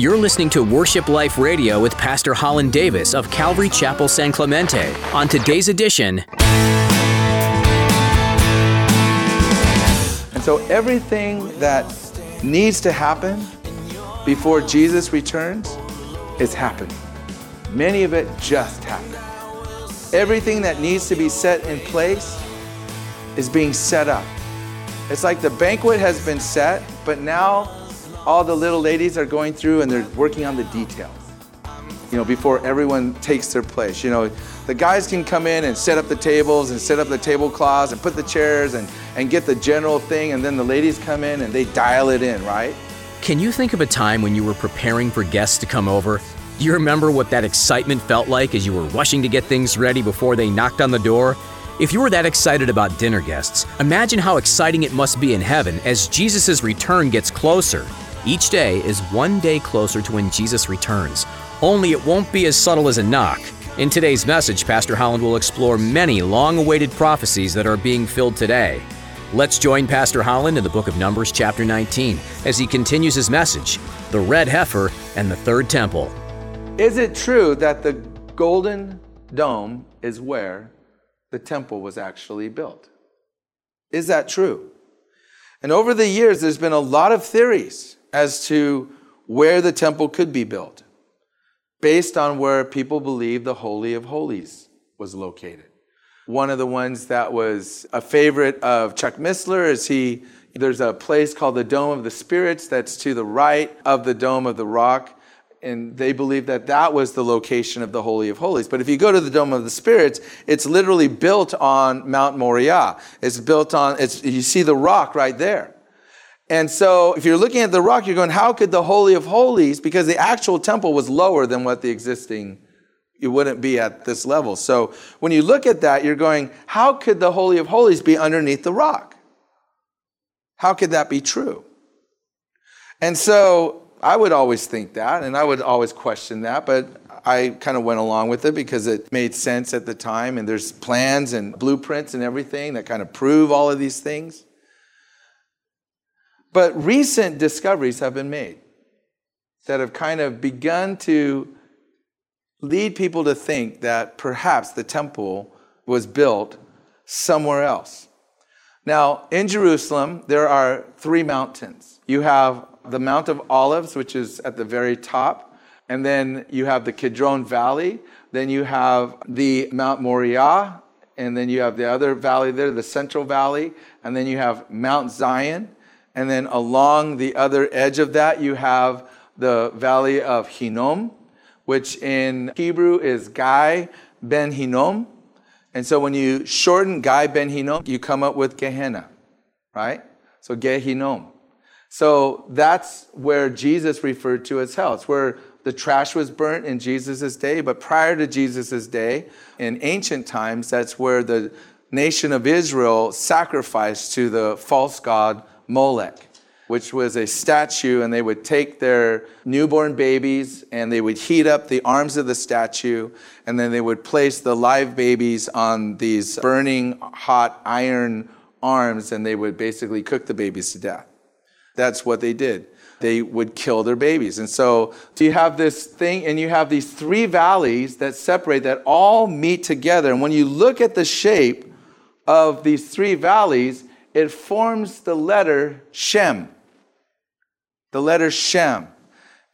You're listening to Worship Life Radio with Pastor Holland Davis of Calvary Chapel San Clemente. On today's edition, And so everything that needs to happen before Jesus returns is happening. Many of it just happened. Everything that needs to be set in place is being set up. It's like the banquet has been set, but now all the little ladies are going through and they're working on the details. You know, before everyone takes their place. You know, the guys can come in and set up the tables and set up the tablecloths and put the chairs and, and get the general thing, and then the ladies come in and they dial it in, right? can you think of a time when you were preparing for guests to come over? Do you remember what that excitement felt like as you were rushing to get things ready before they knocked on the door? If you were that excited about dinner guests, imagine how exciting it must be in heaven as Jesus' return gets closer. Each day is one day closer to when Jesus returns, only it won't be as subtle as a knock. In today's message, Pastor Holland will explore many long awaited prophecies that are being filled today. Let's join Pastor Holland in the book of Numbers, chapter 19, as he continues his message The Red Heifer and the Third Temple. Is it true that the golden dome is where the temple was actually built? Is that true? And over the years, there's been a lot of theories as to where the temple could be built, based on where people believe the Holy of Holies was located. One of the ones that was a favorite of Chuck Missler is he, there's a place called the Dome of the Spirits that's to the right of the Dome of the Rock. And they believe that that was the location of the Holy of Holies. But if you go to the Dome of the Spirits, it's literally built on Mount Moriah. It's built on, it's, you see the rock right there. And so if you're looking at the rock, you're going, how could the Holy of Holies, because the actual temple was lower than what the existing it wouldn't be at this level. So when you look at that, you're going, how could the Holy of Holies be underneath the rock? How could that be true? And so I would always think that, and I would always question that, but I kind of went along with it because it made sense at the time, and there's plans and blueprints and everything that kind of prove all of these things. But recent discoveries have been made that have kind of begun to lead people to think that perhaps the temple was built somewhere else. Now, in Jerusalem, there are three mountains. You have the Mount of Olives, which is at the very top, and then you have the Kidron Valley, then you have the Mount Moriah, and then you have the other valley there, the Central Valley, and then you have Mount Zion, and then along the other edge of that, you have the Valley of Hinnom, which in Hebrew is Gai Ben Hinnom. And so when you shorten Gai Ben Hinnom, you come up with Gehenna, right? So Gehinnom. So that's where Jesus referred to as hell. It's where the trash was burnt in Jesus' day, but prior to Jesus' day, in ancient times, that's where the nation of Israel sacrificed to the false god Molech which was a statue, and they would take their newborn babies and they would heat up the arms of the statue, and then they would place the live babies on these burning hot iron arms, and they would basically cook the babies to death. That's what they did. They would kill their babies. And so, you have this thing, and you have these three valleys that separate, that all meet together. And when you look at the shape of these three valleys, it forms the letter Shem the letter Shem.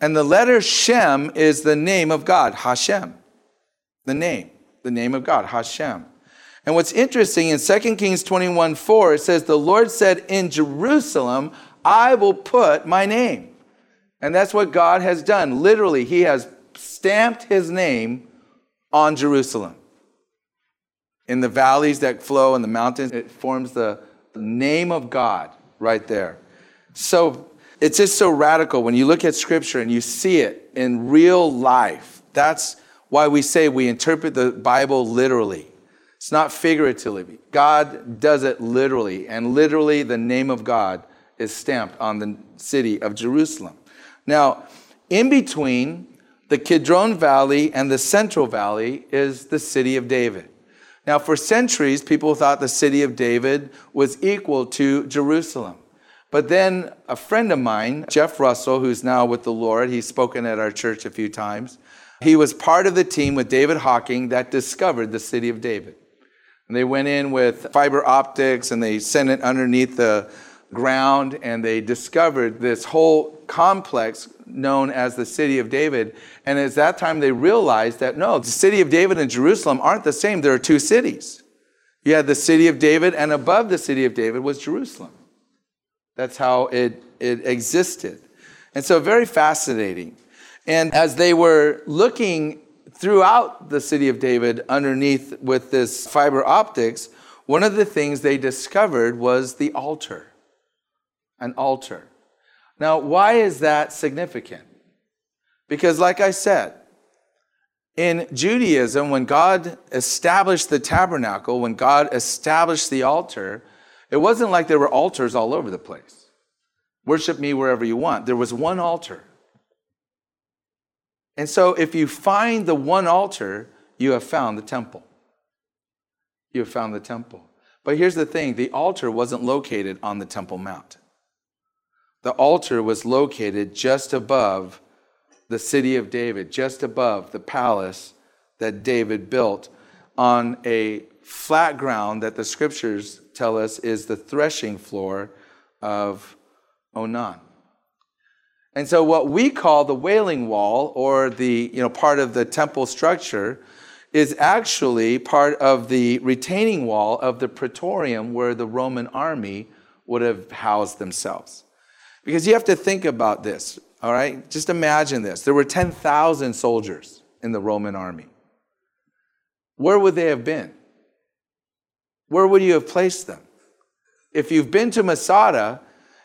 And the letter Shem is the name of God, Hashem. The name, the name of God, Hashem. And what's interesting in 2 Kings 21 4, it says, The Lord said, In Jerusalem, I will put my name. And that's what God has done. Literally, He has stamped His name on Jerusalem. In the valleys that flow in the mountains, it forms the name of God right there. So it's just so radical when you look at scripture and you see it in real life. That's why we say we interpret the Bible literally. It's not figuratively. God does it literally, and literally the name of God is stamped on the city of Jerusalem. Now, in between the Kidron Valley and the Central Valley is the city of David. Now, for centuries, people thought the city of David was equal to Jerusalem. But then a friend of mine, Jeff Russell, who's now with the Lord, he's spoken at our church a few times. He was part of the team with David Hocking that discovered the city of David. And they went in with fiber optics and they sent it underneath the ground and they discovered this whole complex known as the city of David. And at that time they realized that no, the city of David and Jerusalem aren't the same. There are two cities. You had the city of David, and above the city of David was Jerusalem. That's how it, it existed. And so, very fascinating. And as they were looking throughout the city of David underneath with this fiber optics, one of the things they discovered was the altar. An altar. Now, why is that significant? Because, like I said, in Judaism, when God established the tabernacle, when God established the altar, it wasn't like there were altars all over the place. Worship me wherever you want. There was one altar. And so, if you find the one altar, you have found the temple. You have found the temple. But here's the thing the altar wasn't located on the Temple Mount, the altar was located just above the city of David, just above the palace that David built on a flat ground that the scriptures tell us is the threshing floor of Ornan. And so what we call the wailing wall or the you know part of the temple structure is actually part of the retaining wall of the praetorium where the Roman army would have housed themselves. Because you have to think about this. All right? Just imagine this. There were 10,000 soldiers in the Roman army. Where would they have been? Where would you have placed them? If you've been to Masada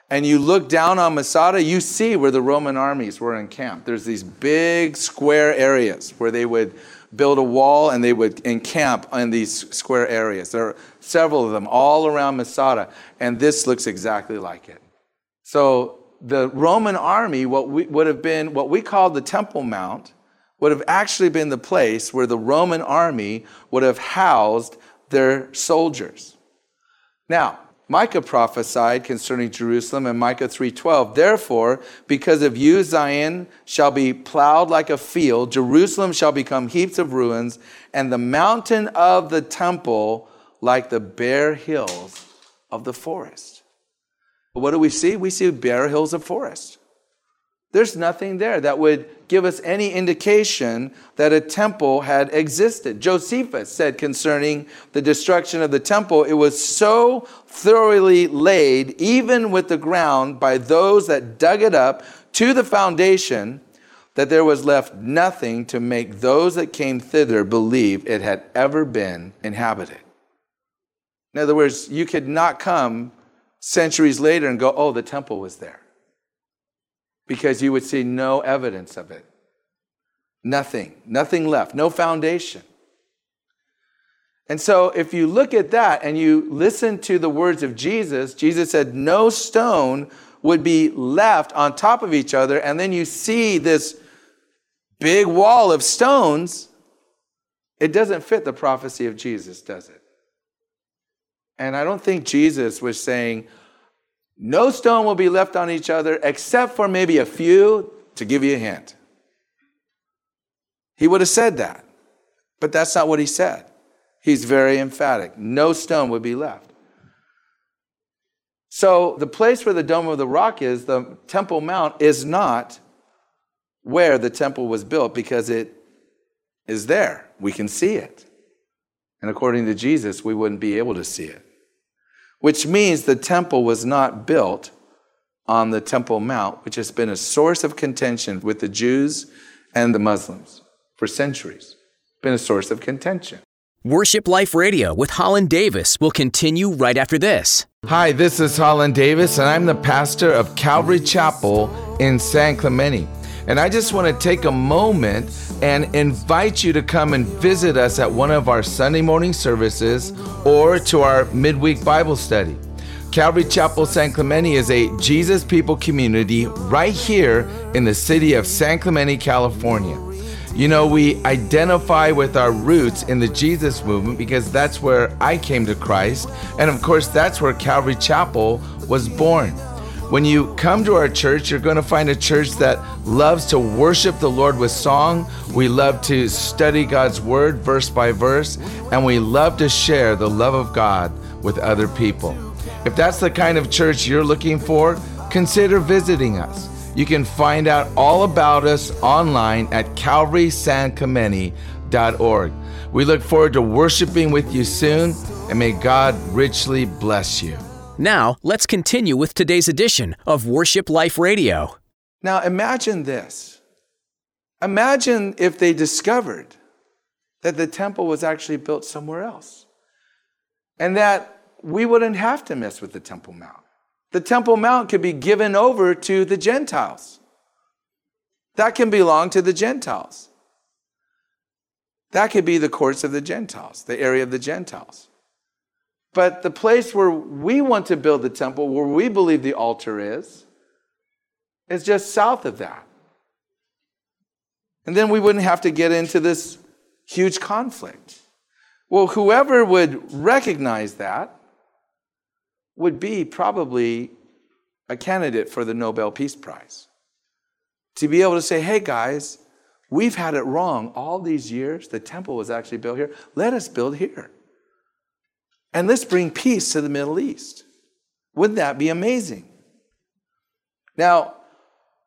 and you look down on Masada, you see where the Roman armies were encamped. There's these big square areas where they would build a wall and they would encamp in these square areas. There are several of them all around Masada, and this looks exactly like it. So the Roman army, what we, would have been what we call the Temple Mount, would have actually been the place where the Roman army would have housed their soldiers. Now, Micah prophesied concerning Jerusalem in Micah 3:12, "Therefore, because of you Zion shall be plowed like a field, Jerusalem shall become heaps of ruins, and the mountain of the temple like the bare hills of the forest." What do we see? We see bare hills of forest. There's nothing there that would give us any indication that a temple had existed. Josephus said concerning the destruction of the temple, it was so thoroughly laid, even with the ground, by those that dug it up to the foundation, that there was left nothing to make those that came thither believe it had ever been inhabited. In other words, you could not come centuries later and go, oh, the temple was there. Because you would see no evidence of it. Nothing, nothing left, no foundation. And so, if you look at that and you listen to the words of Jesus, Jesus said, No stone would be left on top of each other. And then you see this big wall of stones. It doesn't fit the prophecy of Jesus, does it? And I don't think Jesus was saying, no stone will be left on each other except for maybe a few to give you a hint. He would have said that, but that's not what he said. He's very emphatic. No stone would be left. So, the place where the Dome of the Rock is, the Temple Mount, is not where the temple was built because it is there. We can see it. And according to Jesus, we wouldn't be able to see it which means the temple was not built on the Temple Mount, which has been a source of contention with the Jews and the Muslims for centuries. Been a source of contention. Worship Life Radio with Holland Davis will continue right after this. Hi, this is Holland Davis, and I'm the pastor of Calvary Chapel in San Clemente. And I just want to take a moment and invite you to come and visit us at one of our Sunday morning services or to our midweek Bible study. Calvary Chapel San Clemente is a Jesus People community right here in the city of San Clemente, California. You know, we identify with our roots in the Jesus movement because that's where I came to Christ. And of course, that's where Calvary Chapel was born. When you come to our church, you're going to find a church that loves to worship the Lord with song. We love to study God's word verse by verse, and we love to share the love of God with other people. If that's the kind of church you're looking for, consider visiting us. You can find out all about us online at calvarysanclemente.org. We look forward to worshiping with you soon, and may God richly bless you. Now, let's continue with today's edition of Worship Life Radio. Now, imagine this. Imagine if they discovered that the temple was actually built somewhere else and that we wouldn't have to mess with the Temple Mount. The Temple Mount could be given over to the Gentiles. That can belong to the Gentiles. That could be the courts of the Gentiles, the area of the Gentiles. But the place where we want to build the temple, where we believe the altar is, is just south of that. And then we wouldn't have to get into this huge conflict. Well, whoever would recognize that would be probably a candidate for the Nobel Peace Prize. To be able to say, hey guys, we've had it wrong all these years. The temple was actually built here. Let us build here. And let's bring peace to the Middle East. Wouldn't that be amazing? Now,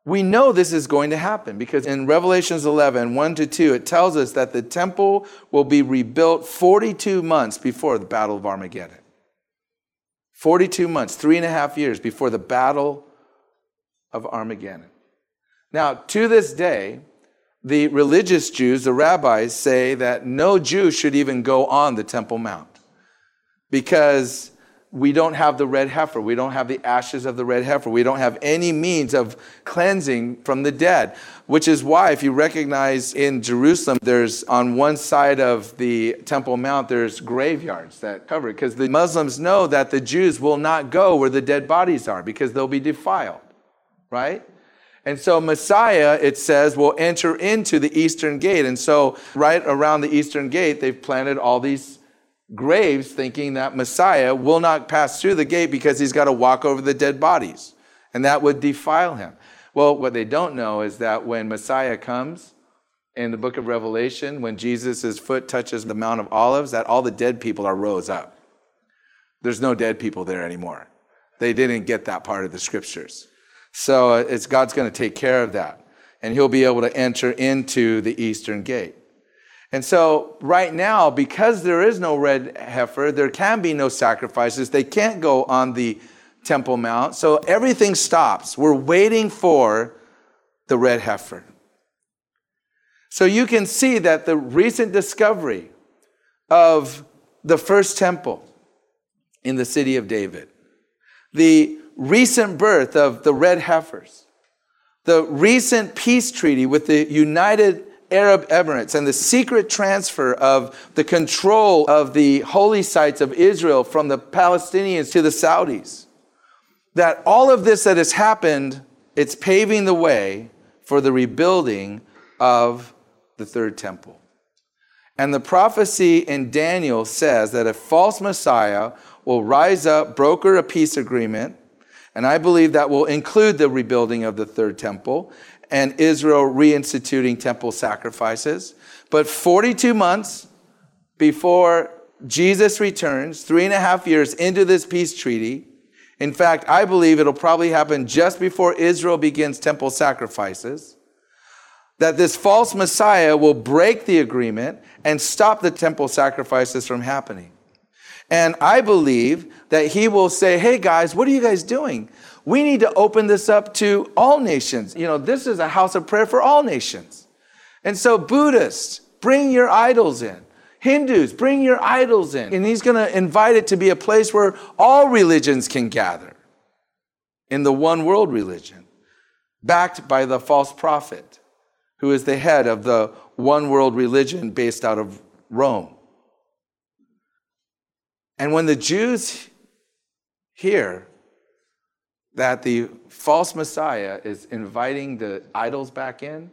we know this is going to happen because in Revelations 11, 1 to 2, it tells us that the temple will be rebuilt 42 months before the Battle of Armageddon. 42 months, three and a half years before the Battle of Armageddon. Now, to this day, the religious Jews, the rabbis, say that no Jew should even go on the Temple Mount because we don't have the red heifer. We don't have the ashes of the red heifer. We don't have any means of cleansing from the dead, which is why, if you recognize in Jerusalem, there's on one side of the Temple Mount, there's graveyards that cover it, because the Muslims know that the Jews will not go where the dead bodies are because they'll be defiled, right? And so Messiah, it says, will enter into the eastern gate. And so, right around the eastern gate, they've planted all these graves thinking that Messiah will not pass through the gate because he's got to walk over the dead bodies, and that would defile him. Well, what they don't know is that when Messiah comes in the book of Revelation, when Jesus' foot touches the Mount of Olives, that all the dead people are rose up. There's no dead people there anymore. They didn't get that part of the scriptures. So uh, it's God's going to take care of that. And he'll be able to enter into the eastern gate. And so, right now, because there is no red heifer, there can be no sacrifices. They can't go on the Temple Mount. So, everything stops. We're waiting for the red heifer. So, you can see that the recent discovery of the first temple in the city of David, the recent birth of the red heifers, the recent peace treaty with the United Arab Emirates and the secret transfer of the control of the holy sites of Israel from the Palestinians to the Saudis. That all of this that has happened, it's paving the way for the rebuilding of the third temple. And the prophecy in Daniel says that a false Messiah will rise up, broker a peace agreement, and I believe that will include the rebuilding of the third temple and Israel reinstituting temple sacrifices. But 42 months before Jesus returns, three and a half years into this peace treaty, in fact, I believe it'll probably happen just before Israel begins temple sacrifices, that this false Messiah will break the agreement and stop the temple sacrifices from happening. And I believe that he will say, Hey guys, what are you guys doing? We need to open this up to all nations. You know, this is a house of prayer for all nations. And so, Buddhists, bring your idols in. Hindus, bring your idols in. And he's going to invite it to be a place where all religions can gather in the one world religion, backed by the false prophet, who is the head of the one world religion based out of Rome. And when the Jews hear that the false Messiah is inviting the idols back in,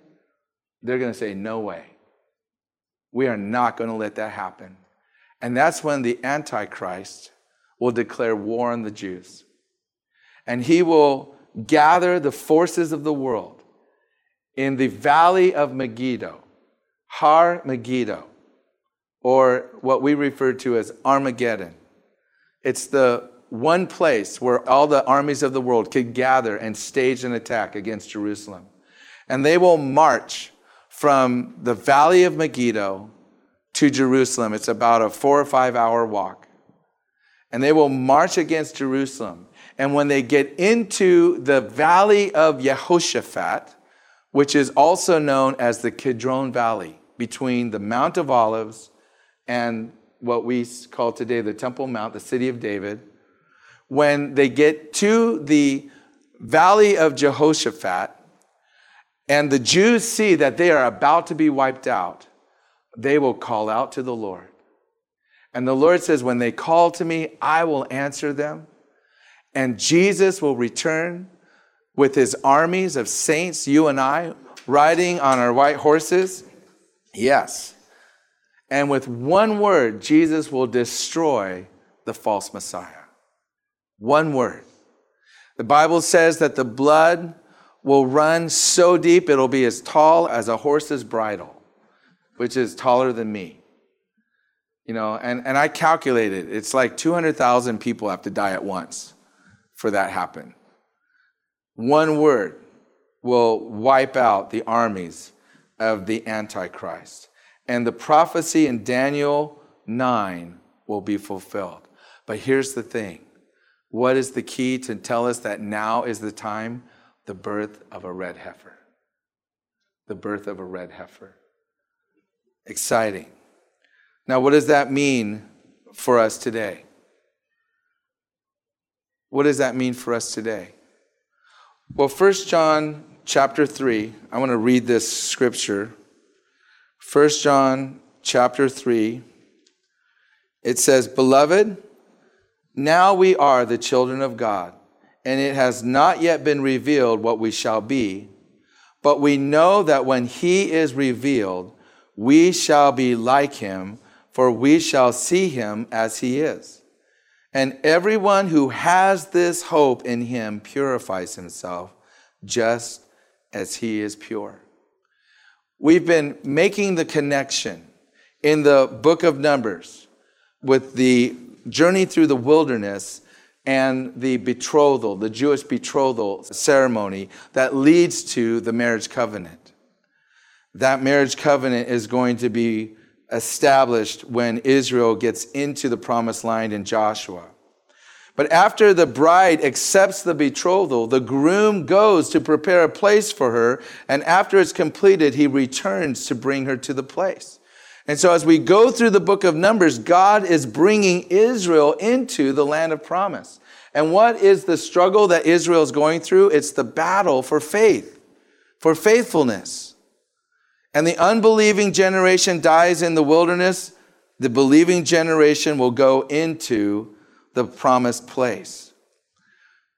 they're going to say, No way. We are not going to let that happen. And that's when the Antichrist will declare war on the Jews. And he will gather the forces of the world in the valley of Megiddo, Har Megiddo, or what we refer to as Armageddon. It's the one place where all the armies of the world could gather and stage an attack against Jerusalem. And they will march from the valley of Megiddo to Jerusalem. It's about a four or five hour walk. And they will march against Jerusalem. And when they get into the valley of Jehoshaphat, which is also known as the Kidron Valley, between the Mount of Olives and what we call today the Temple Mount, the city of David, when they get to the valley of Jehoshaphat, and the Jews see that they are about to be wiped out, they will call out to the Lord. And the Lord says, When they call to me, I will answer them. And Jesus will return with his armies of saints, you and I, riding on our white horses. Yes. And with one word, Jesus will destroy the false Messiah. One word. The Bible says that the blood will run so deep it'll be as tall as a horse's bridle, which is taller than me. You know, and, and I calculated it's like 200,000 people have to die at once for that happen. One word will wipe out the armies of the Antichrist. And the prophecy in Daniel 9 will be fulfilled. But here's the thing what is the key to tell us that now is the time? The birth of a red heifer. The birth of a red heifer. Exciting. Now, what does that mean for us today? What does that mean for us today? Well, 1 John chapter 3, I want to read this scripture. 1 John chapter 3, it says, Beloved, now we are the children of God, and it has not yet been revealed what we shall be. But we know that when he is revealed, we shall be like him, for we shall see him as he is. And everyone who has this hope in him purifies himself just as he is pure. We've been making the connection in the book of Numbers with the journey through the wilderness and the betrothal, the Jewish betrothal ceremony that leads to the marriage covenant. That marriage covenant is going to be established when Israel gets into the promised land in Joshua. But after the bride accepts the betrothal, the groom goes to prepare a place for her, and after it's completed, he returns to bring her to the place. And so, as we go through the book of Numbers, God is bringing Israel into the land of promise. And what is the struggle that Israel is going through? It's the battle for faith, for faithfulness. And the unbelieving generation dies in the wilderness. The believing generation will go into the promised place.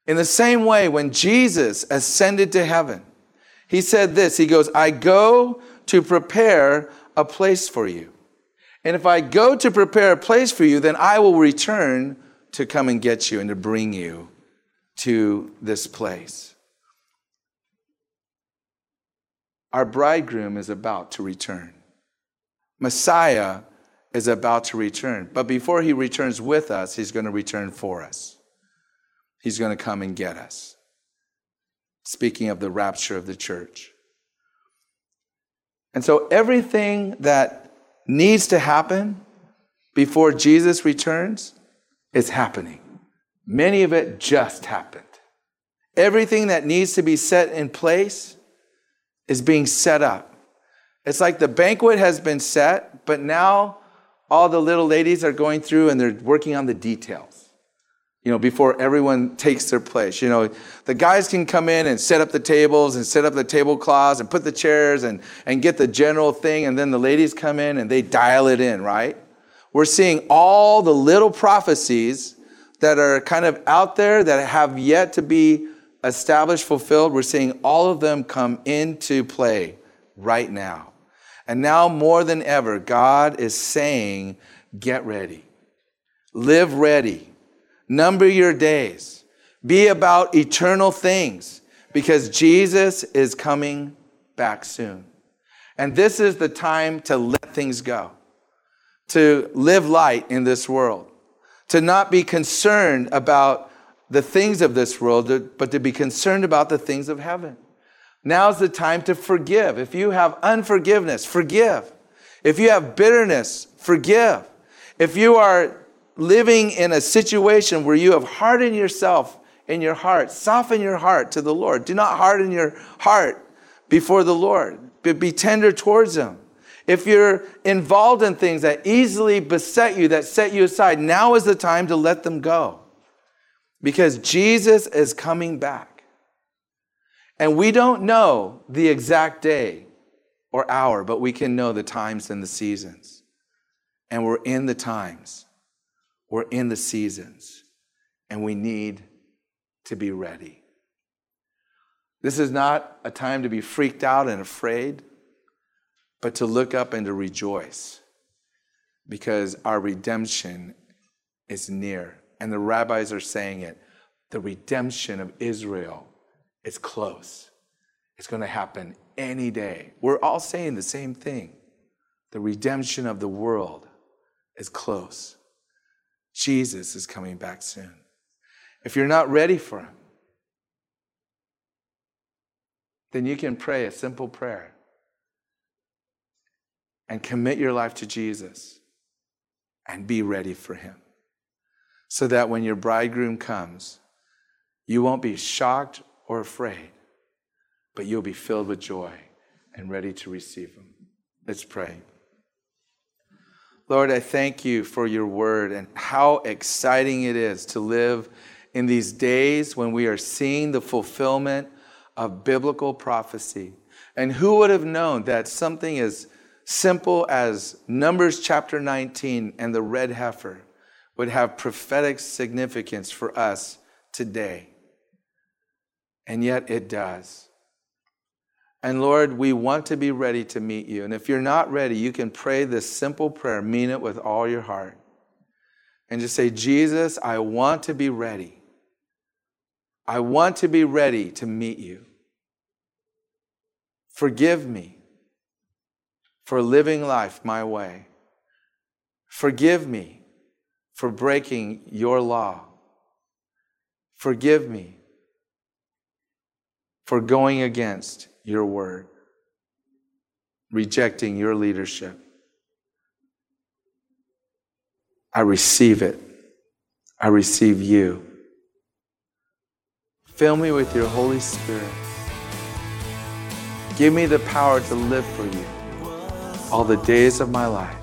In the same way, when Jesus ascended to heaven, he said this He goes, I go to prepare a place for you. And if I go to prepare a place for you, then I will return to come and get you and to bring you to this place. Our bridegroom is about to return. Messiah is about to return. But before he returns with us, he's going to return for us. He's going to come and get us. Speaking of the rapture of the church. And so everything that needs to happen before Jesus returns is happening. Many of it just happened. Everything that needs to be set in place is being set up. It's like the banquet has been set, but now all the little ladies are going through and they're working on the details, you know, before everyone takes their place. You know, the guys can come in and set up the tables and set up the tablecloths and put the chairs and, and get the general thing, and then the ladies come in and they dial it in, right? We're seeing all the little prophecies that are kind of out there that have yet to be established, fulfilled. We're seeing all of them come into play right now. And now more than ever, God is saying, get ready. Live ready. Number your days. Be about eternal things because Jesus is coming back soon. And this is the time to let things go, to live light in this world, to not be concerned about the things of this world, but to be concerned about the things of heaven. Now's the time to forgive. If you have unforgiveness, forgive. If you have bitterness, forgive. If you are living in a situation where you have hardened yourself in your heart, soften your heart to the Lord. Do not harden your heart before the Lord, but be tender towards Him. If you're involved in things that easily beset you, that set you aside, now is the time to let them go. Because Jesus is coming back. And we don't know the exact day or hour, but we can know the times and the seasons. And we're in the times, we're in the seasons, and we need to be ready. This is not a time to be freaked out and afraid, but to look up and to rejoice because our redemption is near. And the rabbis are saying it the redemption of Israel is close. It's going to happen any day. We're all saying the same thing. The redemption of the world is close. Jesus is coming back soon. If you're not ready for him, then you can pray a simple prayer and commit your life to Jesus and be ready for him. So that when your bridegroom comes, you won't be shocked or afraid, but you'll be filled with joy and ready to receive him. Let's pray. Lord, I thank you for your word and how exciting it is to live in these days when we are seeing the fulfillment of biblical prophecy. And who would have known that something as simple as Numbers chapter 19 and the red heifer would have prophetic significance for us today? And yet it does. And Lord, we want to be ready to meet you. And if you're not ready, you can pray this simple prayer, mean it with all your heart. And just say, Jesus, I want to be ready. I want to be ready to meet you. Forgive me for living life my way. Forgive me for breaking your law. Forgive me for going against your word, rejecting your leadership. I receive it. I receive you. Fill me with your Holy Spirit. Give me the power to live for you all the days of my life.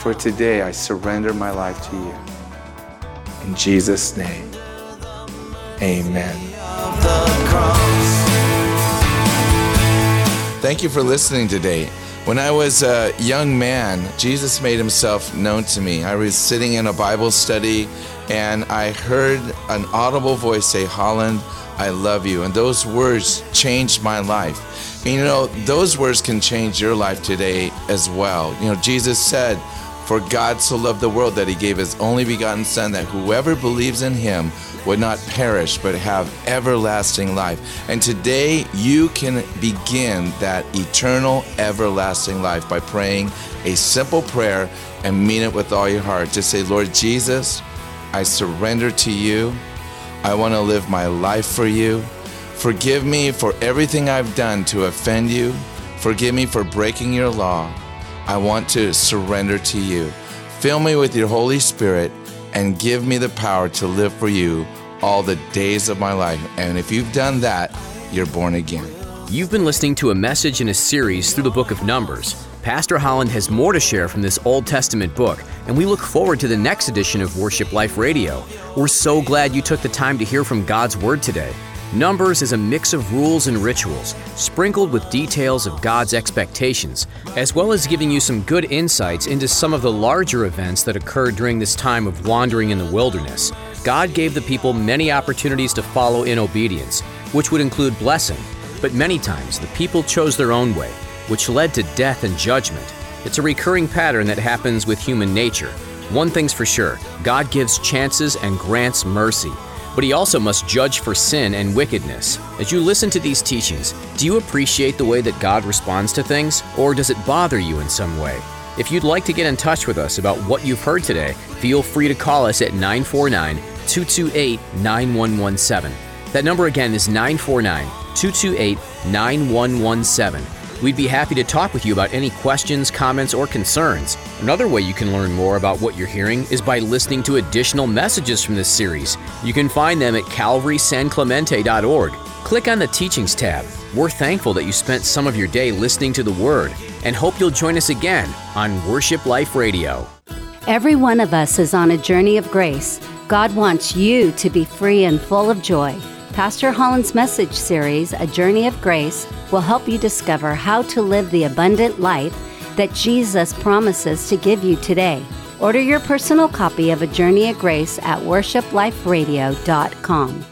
For today I surrender my life to you. In Jesus' name, amen. Thank you for listening today. When I was a young man, Jesus made himself known to me. I was sitting in a Bible study and I heard an audible voice say, Holland, I love you. And those words changed my life. And you know, those words can change your life today as well. You know, Jesus said, For God so loved the world that he gave his only begotten Son, that whoever believes in him would not perish but have everlasting life. And today you can begin that eternal, everlasting life by praying a simple prayer and mean it with all your heart. Just say, Lord Jesus, I surrender to you. I want to live my life for you. Forgive me for everything I've done to offend you. Forgive me for breaking your law. I want to surrender to you. Fill me with your Holy Spirit and give me the power to live for you all the days of my life. And if you've done that, you're born again. You've been listening to a message in a series through the book of Numbers. Pastor Holland has more to share from this Old Testament book, and we look forward to the next edition of Worship Life Radio. We're so glad you took the time to hear from God's Word today. Numbers is a mix of rules and rituals, sprinkled with details of God's expectations, as well as giving you some good insights into some of the larger events that occurred during this time of wandering in the wilderness. God gave the people many opportunities to follow in obedience, which would include blessing, but many times the people chose their own way, which led to death and judgment. It's a recurring pattern that happens with human nature. One thing's for sure God gives chances and grants mercy. but he also must judge for sin and wickedness. As you listen to these teachings, do you appreciate the way that God responds to things, or does it bother you in some way? If you'd like to get in touch with us about what you've heard today, feel free to call us at 949 228 9117. That number again is 949 228 9117. We'd be happy to talk with you about any questions, comments, or concerns. Another way you can learn more about what you're hearing is by listening to additional messages from this series. You can find them at calvarysanclemente.org. Click on the Teachings tab. We're thankful that you spent some of your day listening to the Word and hope you'll join us again on Worship Life Radio. Every one of us is on a journey of grace. God wants you to be free and full of joy. Pastor Holland's message series, A Journey of Grace, will help you discover how to live the abundant life that Jesus promises to give you today. Order your personal copy of A Journey of Grace at worshipliferadio.com.